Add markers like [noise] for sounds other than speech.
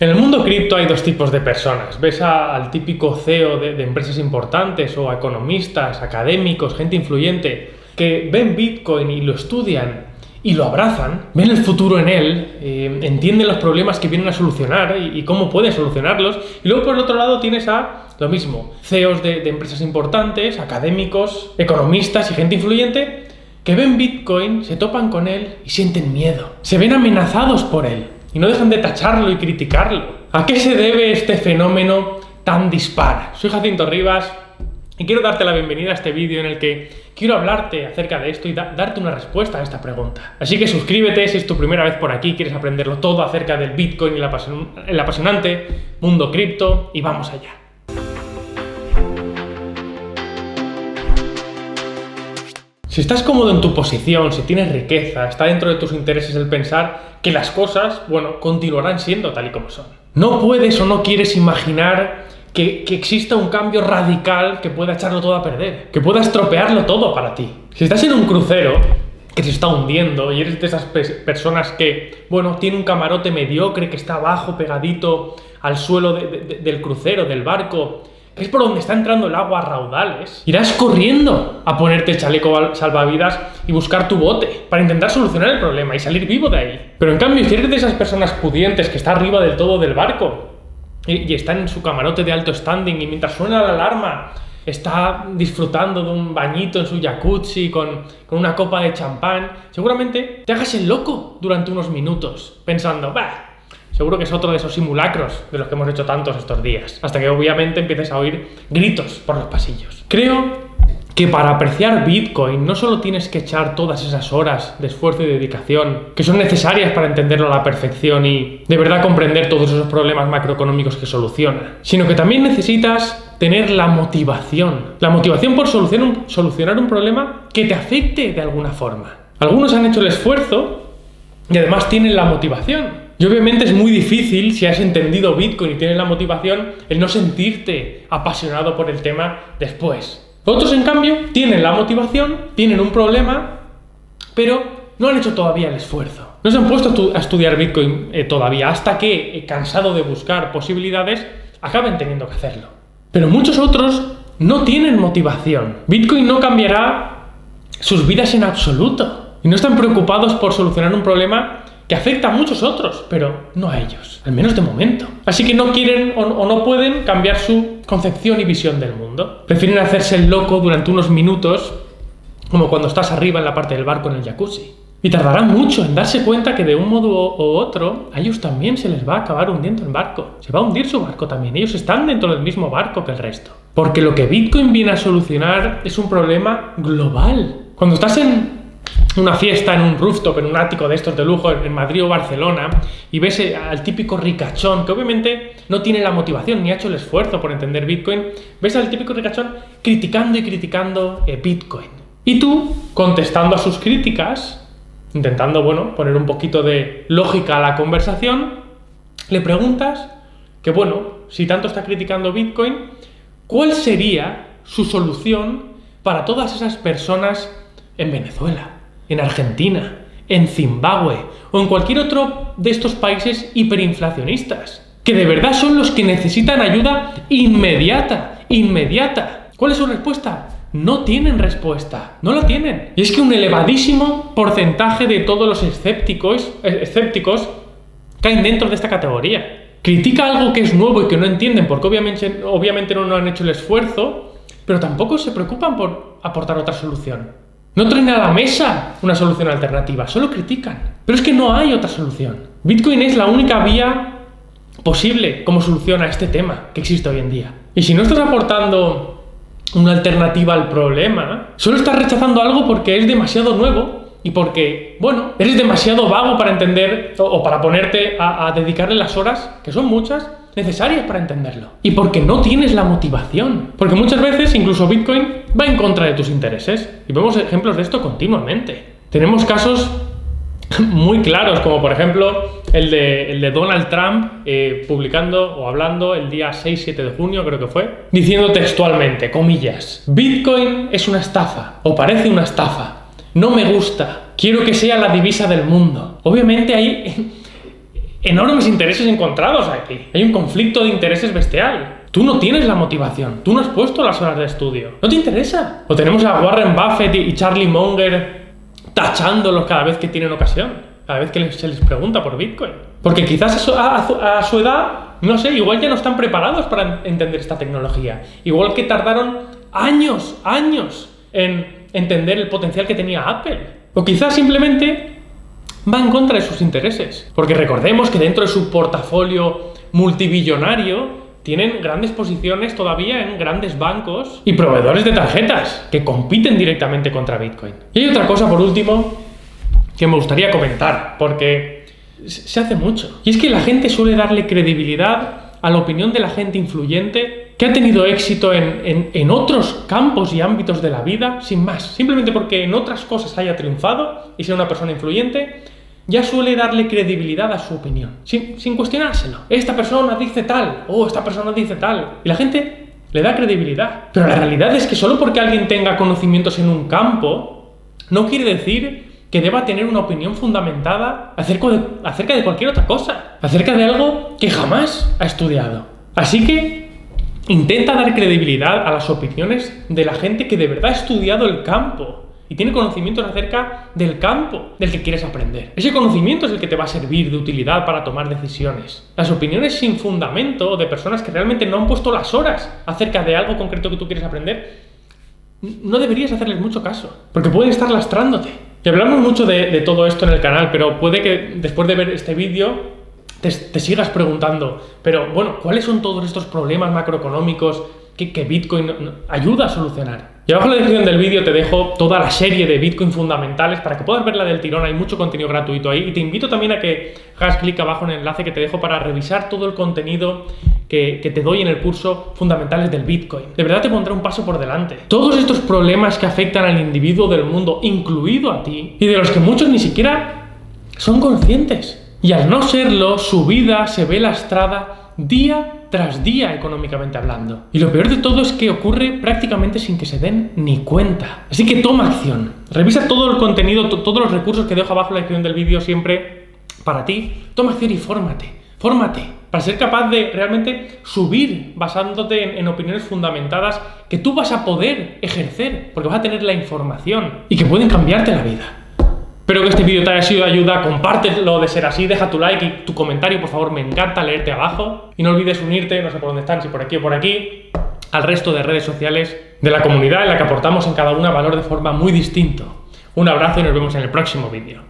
En el mundo cripto hay dos tipos de personas. Ves al típico CEO de, de, empresas importantes o a economistas, académicos, gente influyente que ven Bitcoin y lo estudian y lo abrazan, ven el futuro en él, eh, entienden los problemas que vienen a solucionar y, cómo pueden solucionarlos. Y luego por el otro lado tienes a lo mismo, CEOs de, de empresas importantes, académicos, economistas y gente influyente que ven Bitcoin, se topan con él y sienten miedo. Se ven amenazados por él y no dejan de tacharlo y criticarlo. ¿A qué se debe este fenómeno tan dispar? Soy Jacinto Rivas y quiero darte la bienvenida a este vídeo en el que quiero hablarte acerca de esto y darte una respuesta a esta pregunta. Así que suscríbete si es tu primera vez por aquí, quieres aprenderlo todo acerca del Bitcoin y el apasionante mundo cripto y vamos allá. Si estás cómodo en tu posición, si tienes riqueza, está dentro de tus intereses el pensar que las cosas, bueno, continuarán siendo tal y como son. No puedes o no quieres imaginar que, exista un cambio radical que pueda echarlo todo a perder, que pueda estropearlo todo para ti. Si estás en un crucero que se está hundiendo y eres de esas personas que, bueno, tiene un camarote mediocre que está abajo, pegadito al suelo del crucero, del barco, que es por donde está entrando el agua a raudales, irás corriendo a ponerte chaleco salvavidas y buscar tu bote para intentar solucionar el problema y salir vivo de ahí. Pero en cambio, si eres de esas personas pudientes que está arriba del todo del barco, y, está en su camarote de alto standing y mientras suena la alarma está disfrutando de un bañito en su jacuzzi con, con, una copa de champán, seguramente te hagas el loco durante unos minutos pensando, bah, seguro que es otro de esos simulacros de los que hemos hecho tantos estos días, hasta que obviamente empieces a oír gritos por los pasillos. Creo que para apreciar Bitcoin no solo tienes que echar todas esas horas de esfuerzo y dedicación que son necesarias para entenderlo a la perfección y de verdad comprender todos esos problemas macroeconómicos que soluciona, sino que también necesitas tener la motivación, la motivación por solucionar un problema que te afecte de alguna forma. Algunos han hecho el esfuerzo y además tienen la motivación. Y obviamente es muy difícil, si has entendido Bitcoin y tienes la motivación, el no sentirte apasionado por el tema después. Otros, en cambio, tienen la motivación, tienen un problema, pero no han hecho todavía el esfuerzo. No se han puesto a estudiar Bitcoin eh, todavía, hasta que, eh, cansado de buscar posibilidades, acaben teniendo que hacerlo. Pero muchos otros no tienen motivación. Bitcoin no cambiará sus vidas en absoluto. Y no están preocupados por solucionar un problema que afecta a muchos otros, pero no a ellos, al menos de momento. Así que no quieren o, no pueden cambiar su concepción y visión del mundo. Prefieren hacerse el loco durante unos minutos, como cuando estás arriba en la parte del barco en el jacuzzi. Y tardarán mucho en darse cuenta que de un modo u otro a ellos también se les va a acabar hundiendo el barco. Se va a hundir su barco también. Ellos están dentro del mismo barco que el resto. Porque lo que Bitcoin viene a solucionar es un problema global. Cuando estás en una fiesta en un rooftop, en un ático de estos de lujo en Madrid o Barcelona y ves al típico ricachón que obviamente no tiene la motivación ni ha hecho el esfuerzo por entender Bitcoin, ves al típico ricachón criticando y criticando eh, Bitcoin. Y tú, contestando a sus críticas, intentando, bueno, poner un poquito de lógica a la conversación, le preguntas que, bueno, si tanto está criticando Bitcoin, ¿cuál sería su solución para todas esas personas en Venezuela? En Argentina, en Zimbabue o en cualquier otro de estos países hiperinflacionistas, que de verdad son los que necesitan ayuda inmediata, inmediata. ¿Cuál es su respuesta? No tienen respuesta, no la tienen. Y es que un elevadísimo porcentaje de todos los escépticos, escépticos caen dentro de esta categoría. Critica algo que es nuevo y que no entienden porque obviamente, obviamente no, no han hecho el esfuerzo, pero tampoco se preocupan por aportar otra solución. No traen a la mesa una solución alternativa, solo critican. Pero es que no hay otra solución. Bitcoin es la única vía posible como solución a este tema que existe hoy en día. Y si no estás aportando una alternativa al problema, solo estás rechazando algo porque es demasiado nuevo y porque, bueno, eres demasiado vago para entender o, para ponerte a, a dedicarle las horas, que son muchas, necesarias para entenderlo. Y porque no tienes la motivación. Porque muchas veces incluso Bitcoin va en contra de tus intereses. Y vemos ejemplos de esto continuamente. Tenemos casos [laughs] muy claros, como por ejemplo el de, el de Donald Trump eh, publicando o hablando el día 6-7 de junio, creo que fue, diciendo textualmente, comillas, Bitcoin es una estafa, o parece una estafa, no me gusta, quiero que sea la divisa del mundo. Obviamente ahí [laughs] enormes intereses encontrados aquí. Hay un conflicto de intereses bestial. Tú no tienes la motivación, tú no has puesto las horas de estudio, no te interesa. O tenemos a Warren Buffett y Charlie Munger tachándolos cada vez que tienen ocasión, cada vez que se les pregunta por Bitcoin. Porque quizás a su, edad, no sé, igual ya no están preparados para entender esta tecnología. Igual que tardaron años, años en entender el potencial que tenía Apple. O quizás simplemente va en contra de sus intereses. Porque recordemos que dentro de su portafolio multibillonario tienen grandes posiciones todavía en grandes bancos y proveedores de tarjetas que compiten directamente contra Bitcoin. Y hay otra cosa, por último, que me gustaría comentar, porque se hace mucho. Y es que la gente suele darle credibilidad a la opinión de la gente influyente que ha tenido éxito en, en, otros campos y ámbitos de la vida, sin más, simplemente porque en otras cosas haya triunfado y sea una persona influyente, ya suele darle credibilidad a su opinión, sin, cuestionárselo. Esta persona dice tal, o esta persona dice tal. Y la gente le da credibilidad. Pero la realidad es que solo porque alguien tenga conocimientos en un campo, no quiere decir que deba tener una opinión fundamentada acerca de, acerca de cualquier otra cosa, acerca de algo que jamás ha estudiado. Así que intenta dar credibilidad a las opiniones de la gente que de verdad ha estudiado el campo y tiene conocimientos acerca del campo del que quieres aprender. Ese conocimiento es el que te va a servir de utilidad para tomar decisiones. Las opiniones sin fundamento de personas que realmente no han puesto las horas acerca de algo concreto que tú quieres aprender, no deberías hacerles mucho caso, porque pueden estar lastrándote. Y hablamos mucho de, todo esto en el canal, pero puede que después de ver este vídeo te, sigas preguntando, pero bueno, ¿cuáles son todos estos problemas macroeconómicos que, que Bitcoin ayuda a solucionar? Y abajo en la descripción del vídeo te dejo toda la serie de Bitcoin fundamentales para que puedas verla del tirón, hay mucho contenido gratuito ahí y te invito también a que hagas clic abajo en el enlace que te dejo para revisar todo el contenido que, que, te doy en el curso Fundamentales del Bitcoin. De verdad te pondré un paso por delante. Todos estos problemas que afectan al individuo del mundo, incluido a ti, y de los que muchos ni siquiera son conscientes. Y al no serlo, su vida se ve lastrada día tras día económicamente hablando. Y lo peor de todo es que ocurre prácticamente sin que se den ni cuenta. Así que toma acción. Revisa todo el contenido, todos los recursos que dejo abajo en la descripción del vídeo siempre para ti. Toma acción y fórmate. Fórmate para ser capaz de realmente subir basándote en, opiniones fundamentadas que tú vas a poder ejercer porque vas a tener la información y que pueden cambiarte la vida. Espero que este vídeo te haya sido de ayuda, compártelo de ser así, deja tu like y tu comentario, por favor, me encanta leerte abajo. Y no olvides unirte, no sé por dónde están, si por aquí o por aquí, al resto de redes sociales de la comunidad en la que aportamos en cada una valor de forma muy distinto. Un abrazo y nos vemos en el próximo vídeo.